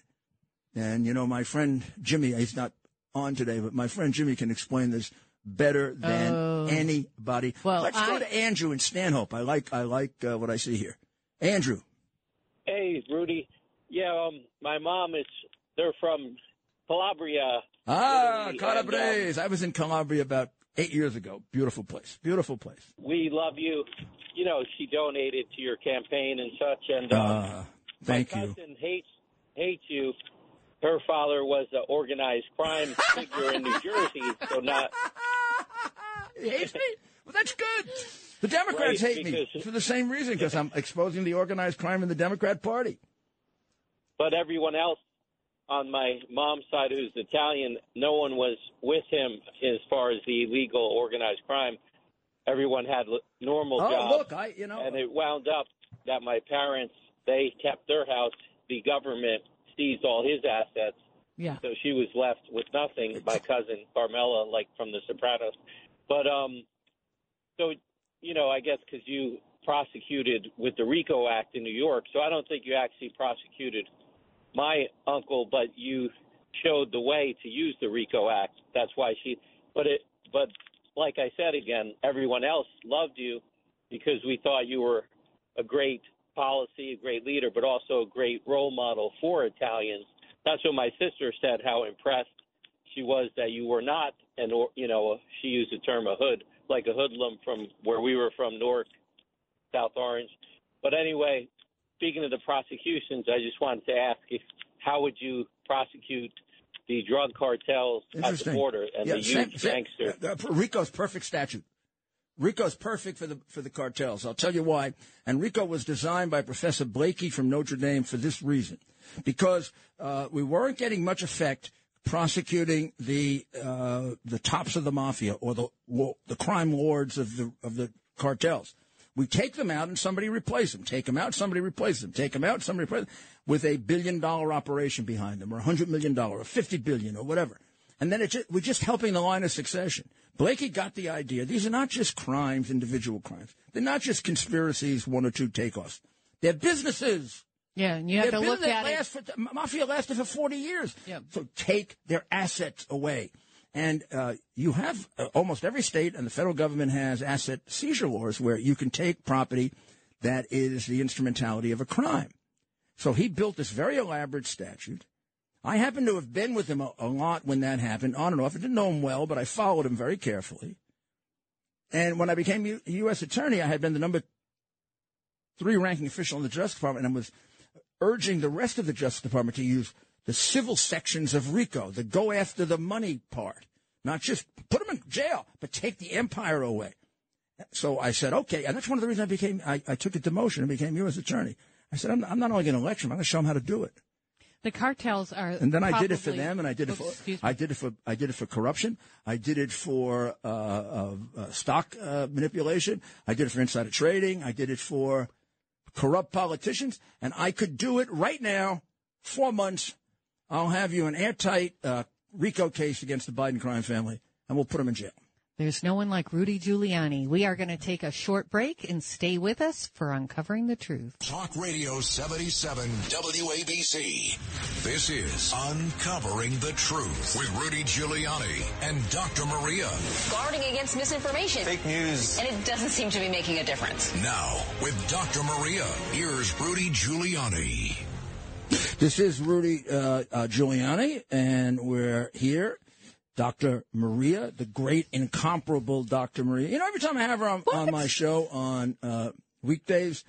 And, you know, my friend Jimmy, he's not on today, but my friend Jimmy can explain this better than Oh. anybody. Well, Let's go to Andrew in Stanhope. I like, I like uh, what I see here. Andrew. Hey, Rudy. Yeah, um, my mom is. They're from Calabria. Ah, Italy, Calabrese. I was in Calabria about eight years ago. Beautiful place. Beautiful place. We love you. You know, she donated to your campaign and such. And um, Uh, thank my you. cousin hates hates you. Her father was an organized crime figure in New Jersey, so not. He hates me? Well, that's good. The Democrats Right, hate me for the same reason because I'm exposing the organized crime in the Democrat Party. But everyone else on my mom's side, who's Italian, no one was with him as far as the illegal organized crime. Everyone had l- normal Oh, jobs. look, I you know and it wound up that my parents they kept their house. The government seized all his assets, Yeah. so she was left with nothing. My cousin Carmela, like from The Sopranos, but um, so you know, I guess because you prosecuted with the RICO Act in New York, so I don't think you actually prosecuted my uncle, but you showed the way to use the RICO Act. That's why she. But it. But like I said again, everyone else loved you because we thought you were a great policy, a great leader, but also a great role model for Italians. That's what my sister said. How impressed she was that you were not, and or you know, she used the term a hood, like a hoodlum from where we were from, Newark, South Orange. But anyway, speaking of the prosecutions, I just wanted to ask if how would you prosecute the drug cartels at the border and Yeah, the same- huge same- gangster? RICO's perfect statute. RICO's perfect for the for the cartels. I'll tell you why. And RICO was designed by Professor Blakey from Notre Dame for this reason, because uh, we weren't getting much effect prosecuting the uh, the tops of the mafia or the the crime lords of the of the cartels. We take them out and somebody replace them. Take them out, somebody replace them. Take them out, somebody replace them. With a billion dollar operation behind them, or a hundred million dollar, or fifty billion, or whatever. And then just, we're just helping the line of succession. Blakey got the idea. These are not just crimes, individual crimes. They're not just conspiracies, one or two takeoffs. They're businesses. Yeah, and you have They're to look at it. last For, mafia lasted for 40 years. Yeah. So take their assets away. And uh, you have uh, almost every state and the federal government has asset seizure laws where you can take property that is the instrumentality of a crime. So he built this very elaborate statute. I happen to have been with him a, a lot when that happened, on and off. I didn't know him well, but I followed him very carefully. And when I became U- U.S. attorney, I had been the number three ranking official in the Justice Department and was urging the rest of the Justice Department to use the civil sections of RICO, the go after the money part, not just put them in jail, but take the empire away. So I said, okay, and that's one of the reasons I became, I, I took a demotion and became U.S. attorney. I said, I'm, I'm not only going to lecture, them, I'm going to show them how to do it. The cartels are. And then I did it for them, and I did it for, i did it for I did it for corruption. I did it for uh, uh, uh, stock uh, manipulation. I did it for insider trading. I did it for corrupt politicians, and I could do it right now. Four months, I'll have you an airtight uh, RICO case against the Biden crime family, and we'll put them in jail. There's no one like Rudy Giuliani. We are going to take a short break and stay with us for Uncovering the Truth. Talk Radio 77 WABC. This is Uncovering the Truth with Rudy Giuliani and Dr. Maria. Guarding against misinformation. Fake news. And it doesn't seem to be making a difference. Now, with Dr. Maria, here's Rudy Giuliani. This is Rudy uh, uh, Giuliani, and we're here. Dr. Maria, the great, incomparable Dr. Maria. You know, every time I have her on, on my show on uh, weekdays,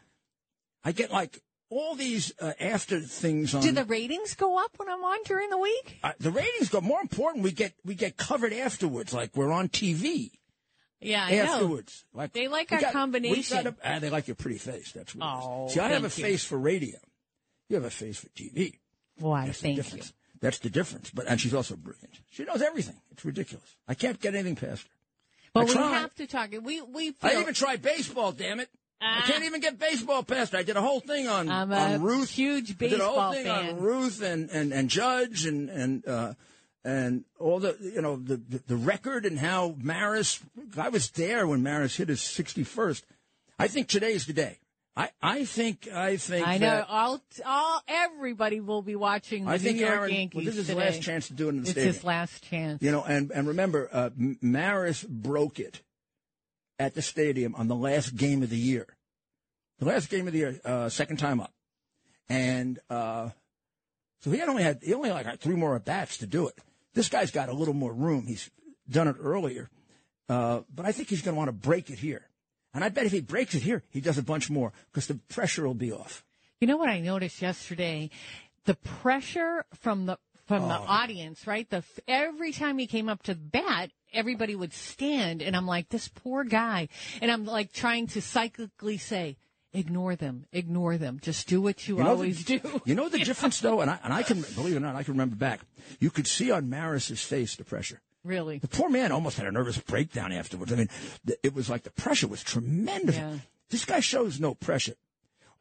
I get like all these uh, after things on. Do the ratings go up when I'm on during the week? uh, the ratings go more important. We get we get covered afterwards, like we're on TV Yeah, I know. afterwards. Like They like our got- we combination. got a- ah, they like your pretty face. That's what. Oh, See, I have a you. face for radio. You have a face for TV. Why, That's thank you. That's the difference. But and she's also brilliant. She knows everything. It's ridiculous. I can't get anything past her. But I we try. have to talk. We we I feel even tried baseball. Damn it! I Ah. can't even get baseball past her. I did a whole thing on I'm on Ruth. huge baseball I did a whole thing fan. on Ruth and and and Judge and and uh, and all the you know the, the the record and how Maris. I was there when Maris hit his sixty first. I think today's the day. I I think I think I know that- all all everybody will be watching the I think New York Aaron. Yankees Well, this is his last chance to do it in the It's stadium. his last chance. You know, and and remember, uh, Maris broke it at the stadium on the last game of the year, the last game of the year, uh, second time up, and uh, so he had only had he only like had three more at bats to do it. This guy's got a little more room. He's done it earlier, uh, but I think he's going to want to break it here. And I bet if he breaks it here, he does a bunch more because the pressure will be off. You know what I noticed yesterday? The pressure from the from the Oh. audience, right? The every time he came up to bat, everybody would stand, and I'm like, this poor guy, and I'm like trying to cyclically say, ignore them, ignore them, just do what you, know the- always do. You know the difference, though, and I and I can believe it or not, I can remember back. You could see on Maris's face the pressure. Really? The poor man almost had a nervous breakdown afterwards. I mean, th- it was like the pressure was tremendous. Yeah. This guy shows no pressure.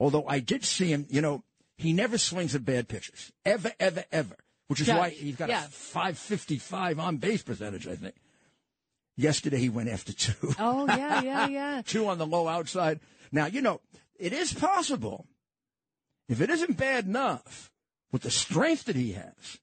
Although I did see him, you know, he never swings at bad pitches. Ever, ever, ever. Which is why he's got yeah. a 555 on base percentage, I think. Yesterday he went after two. Oh yeah, yeah, yeah. two on the low outside. Now, you know, it is possible, if it isn't bad enough, with the strength that he has,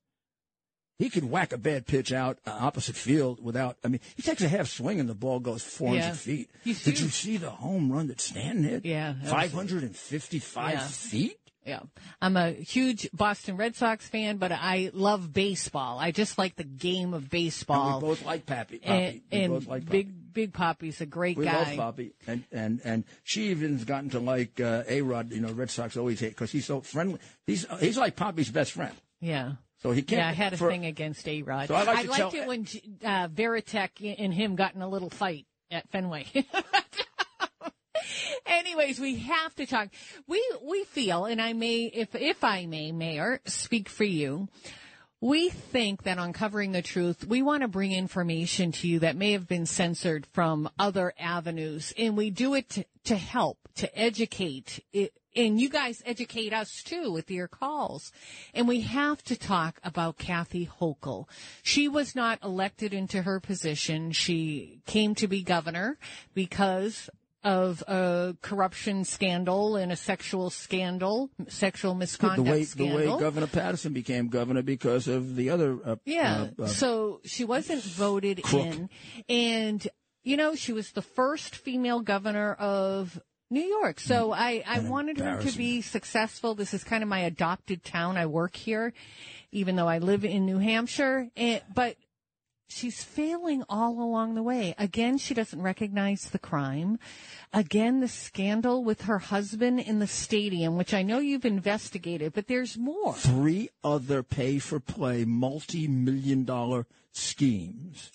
he could whack a bad pitch out uh, opposite field without. I mean, he takes a half swing and the ball goes 400 Yeah. feet. He's Did you see the home run that Stanton hit? Yeah, 555 Yeah. feet? Yeah. I'm a huge Boston Red Sox fan, but I love baseball. I just like the game of And baseball. we both like Pappy. Papi. and we and both like Papi. Big Big Papi's a great We guy. We love Papi, and and and she even's gotten to like uh, A Rod. You know, Red Sox always hate because he's so friendly. He's he's like Papi's best friend. Yeah. So he can't. Yeah, I had a for- thing against A Rod. So I like to liked tell- it when uh, Varitek and him got in a little fight at Fenway. Anyways, we have to talk. We we feel, and I may, if if I may, Mayor, speak for you. We think that on covering the truth, we want to bring information to you that may have been censored from other avenues, and we do it to, to help, to educate. And you guys educate us too with your calls. And we have to talk about Kathy Hochul. She was not elected into her position. She came to be governor because of a corruption scandal and a sexual scandal, sexual misconduct the way scandal. the way Governor Paterson became governor because of the other. Uh, Yeah. uh, uh, so she wasn't voted crook. in. And, you know, she was the first female governor of New York. So I, I wanted her to be successful. This is kind of my adopted town. I work here, even though I live in New Hampshire. And, but she's failing all along the way. Again, she doesn't recognize the crime. Again, the scandal with her husband in the stadium, which I know you've investigated, but there's more. Three other pay for play, multi million dollar schemes.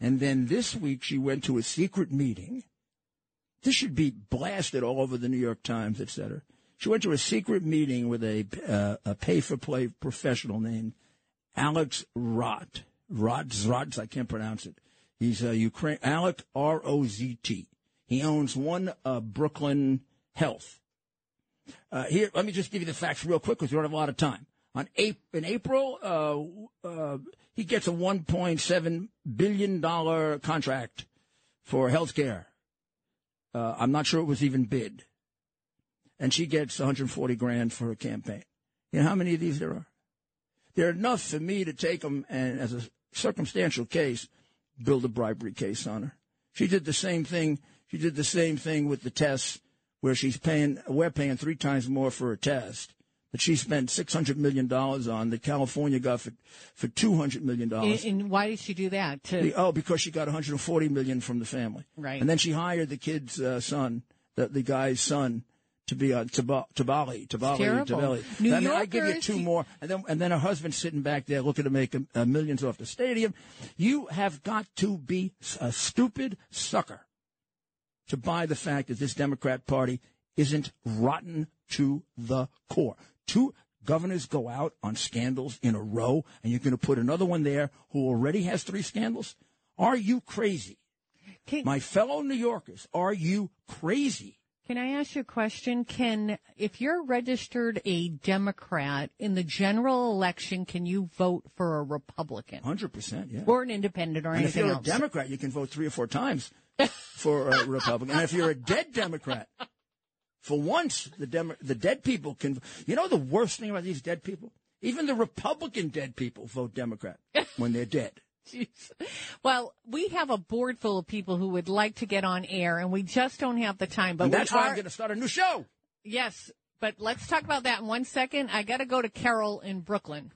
And then this week she went to a secret meeting. This should be blasted all over the New York Times, etc. She went to a secret meeting with a, uh, a pay for play professional named Alex Rott. Rods, Rods, I can't pronounce it. He's a Ukraine, Alec R O Z T. He owns one uh, Brooklyn Health. Uh, here, let me just give you the facts real quick because we don't have a lot of time. On in April, uh, uh, he gets a 1.7 billion dollar contract for health care. Uh, I'm not sure it was even bid, and she gets 140 grand for her campaign. You know how many of these there are? There are enough for me to take them and, as a circumstantial case, build a bribery case on her. She did the same thing. She did the same thing with the tests, where she's paying. We're paying three times more for a test that she spent six hundred million dollars on. That California got for for two hundred million dollars. And, and why did she do that? To, oh, because she got one hundred and forty million from the family. Right. And then she hired the kid's uh, son, the the guy's son, to be on Tabali, Tabali, Tabali, terrible. Tabali. New I, mean, I give you two more, and then and then her husband's sitting back there looking to make uh, millions off the stadium. You have got to be a stupid sucker to buy the fact that this Democrat Party isn't rotten to the core. Two governors go out on scandals in a row, and you're going to put another one there who already has three scandals. Are you crazy? My fellow New Yorkers, are you crazy? Can I ask you a question? Can, if you're registered a Democrat in the general election, can you vote for a Republican? Hundred percent, yeah. Or an independent or and if you're else? a Democrat, you can vote three or four times for a Republican. And if you're a dead Democrat, for once, the Demo- the dead people can. You know the worst thing about these dead people? Even the Republican dead people vote Democrat when they're dead. Jeez. Well, we have a board full of people who would like to get on air, and we just don't have the time. But and we that's why are- I'm going to start a new show. Yes, but let's talk about that in one second. I got to go to Carol in Brooklyn.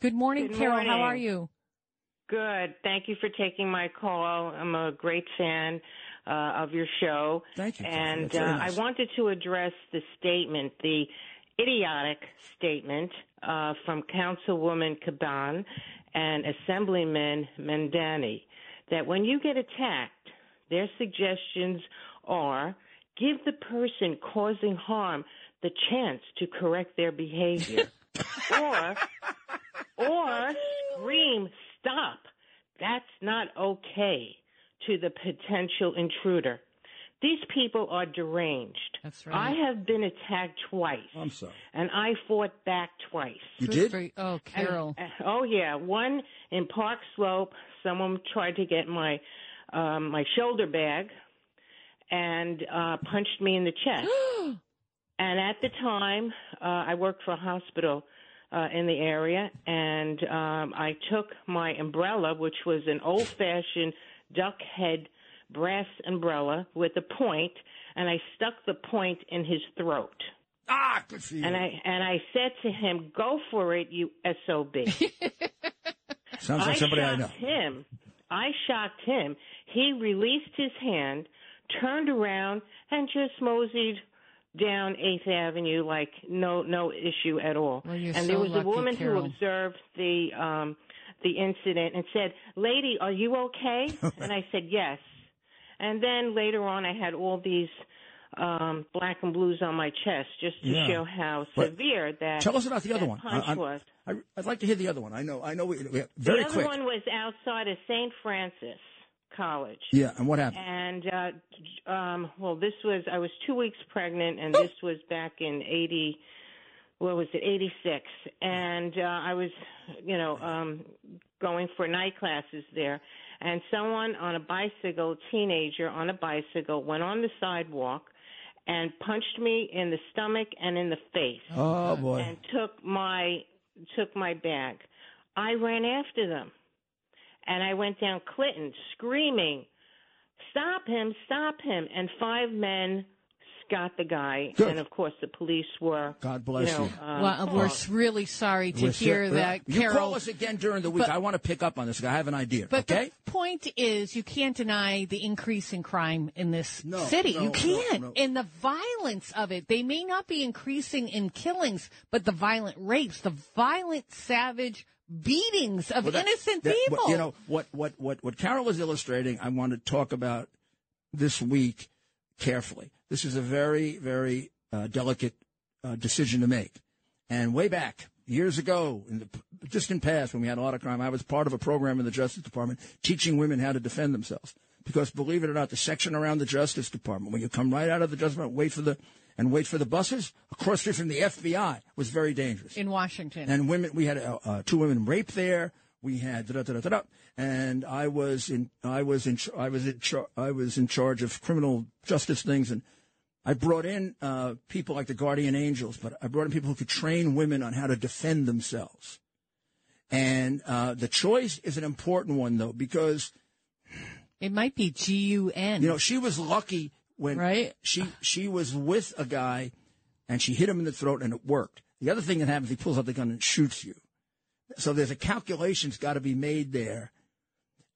Good morning, Good Carol. How are you? Good. Thank you for taking my call. I'm a great fan uh, of your show. Thank you. And uh, nice. I wanted to address the statement, the idiotic statement uh, from Councilwoman Caban and Assemblyman Mamdani that when you get attacked, their suggestions are give the person causing harm the chance to correct their behavior. or or scream stop that's not okay to the potential intruder these people are deranged. That's right. I have been attacked twice. I'm sorry. And i fought back twice. You did? For- oh, Carol. And- uh, oh yeah. One in park slope someone tried to get my um my shoulder bag and uh punched me in the chest. And at the time, uh, I worked for a hospital uh, in the area, and um, I took my umbrella, which was an old-fashioned duck head brass umbrella with a point, and I stuck the point in his throat. Ah, good for you. And I and I said to him, "Go for it, you sob." Sounds like somebody I know. shocked him. I shocked him. He released his hand, turned around, and just moseyed down Eighth Avenue like no no issue at all. Well, you're and so there was lucky, a woman Carol. who observed the um the incident and said, "Lady, are you okay?" and I said, "Yes." And then later on, I had all these um black and blues on my chest just to Yeah. show how But severe that. Tell us about the other one. I, was. I, would like to hear the other one. I know. I know. We, we, very the other quick. one was outside of St. Francis College. Yeah. And what happened? And uh, um, well, this was I was two weeks pregnant, and this was back in eighty. What was it? Eighty six, and uh, I was, you know, um, going for night classes there, and someone on a bicycle, teenager on a bicycle, went on the sidewalk and punched me in the stomach and in the face Oh boy. and took my took my bag. I ran after them, and I went down Clinton screaming, stop him, stop him. And five men got the guy. Good. And of course, the police were. God bless you. Know, you. uh, well, we're called. really sorry to We're hear so- that, You Carol. call us again during the week. But- I want to pick up on this. I have an idea. But okay? the point is, you can't deny the increase in crime in this No, city. no, you can't. no. And the violence of it. They may not be increasing in killings, but the violent rapes, the violent, savage beatings of Well, that- innocent that- people. what- you know what what what what Carol is illustrating. I want to talk about this week carefully. This is a very very uh, delicate uh, decision to make. And way back years ago, in the distant past, when we had a lot of crime, I was part of a program in the Justice Department teaching women how to defend themselves. Because believe it or not, the section around the Justice Department, when you come right out of the Justice Department, wait for the and wait for the buses across the street from the FBI, was very dangerous. in Washington. And women, we had uh, uh, two women raped there. We had da da da da da, and I was in, I was in, I was in, char- I was in charge of criminal justice things, and I brought in uh, people like the guardian angels, but I brought in people who could train women on how to defend themselves. And uh, the choice is an important one, though, because it might be G U N. you know she was lucky when Right. she she was with a guy, and she hit him in the throat, and it worked. The other thing that happens, he pulls out the gun and shoots you. So there's a calculation's got to be made there.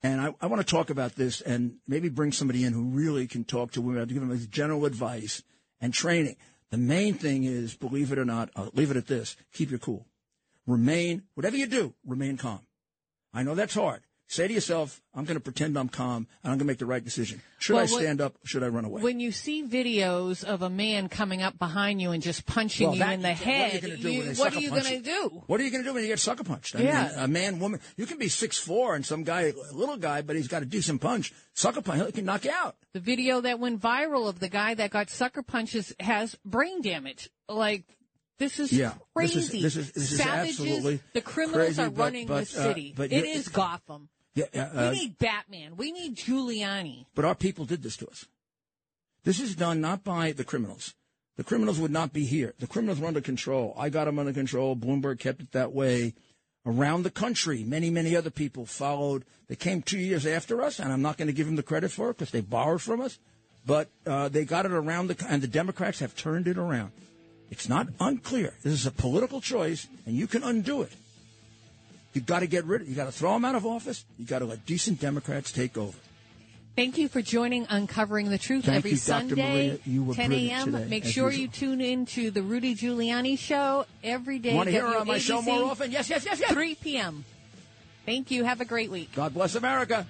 And I, I want to talk about this and maybe bring somebody in who really can talk to women, to give them general advice and training. The main thing is, believe it or not, I'll leave it at this: keep your cool, remain whatever you do, remain calm. I know that's hard. Say to yourself, I'm going to pretend I'm calm and I'm going to make the right decision. Should Well, I what- stand up? Should I run away? When you see videos of a man coming up behind you and just punching Well, you that- in the what are you head, gonna do you- when what are you going to do? What are you going to do when you get sucker punched? I Yeah. mean, a man, woman, you can be six four and some guy, a little guy, but he's got a decent punch. Sucker punch, he can knock you out. The video that went viral of the guy that got sucker punches has brain damage. Like this is Yeah, this crazy. is- this is- this is Savages, absolutely the criminals crazy, are running but, the uh, city. but it is Gotham. Yeah, uh, we need Batman. We need Giuliani. but our people did this to us. This is done not by the criminals. The criminals would not be here. The criminals were under control. I got them under control. Bloomberg kept it that way. Around the country, many, many other people followed. They came two years after us, and I'm not going to give them the credit for it because they borrowed from us. But uh, they got it around the, and the Democrats have turned it around. It's not unclear. This is a political choice, and you can undo it. You've got to get rid of. You got to throw them out of office. You got to let decent Democrats take over. Thank you for joining Uncovering the Truth Thank every you. Sunday, Maria. You were 10 a.m. Make sure usual. you tune in to the Rudy Giuliani show every day. Want to hear her on my show more often? Yes, yes, yes, yes. 3 p.m. Thank you. Have a great week. God bless America.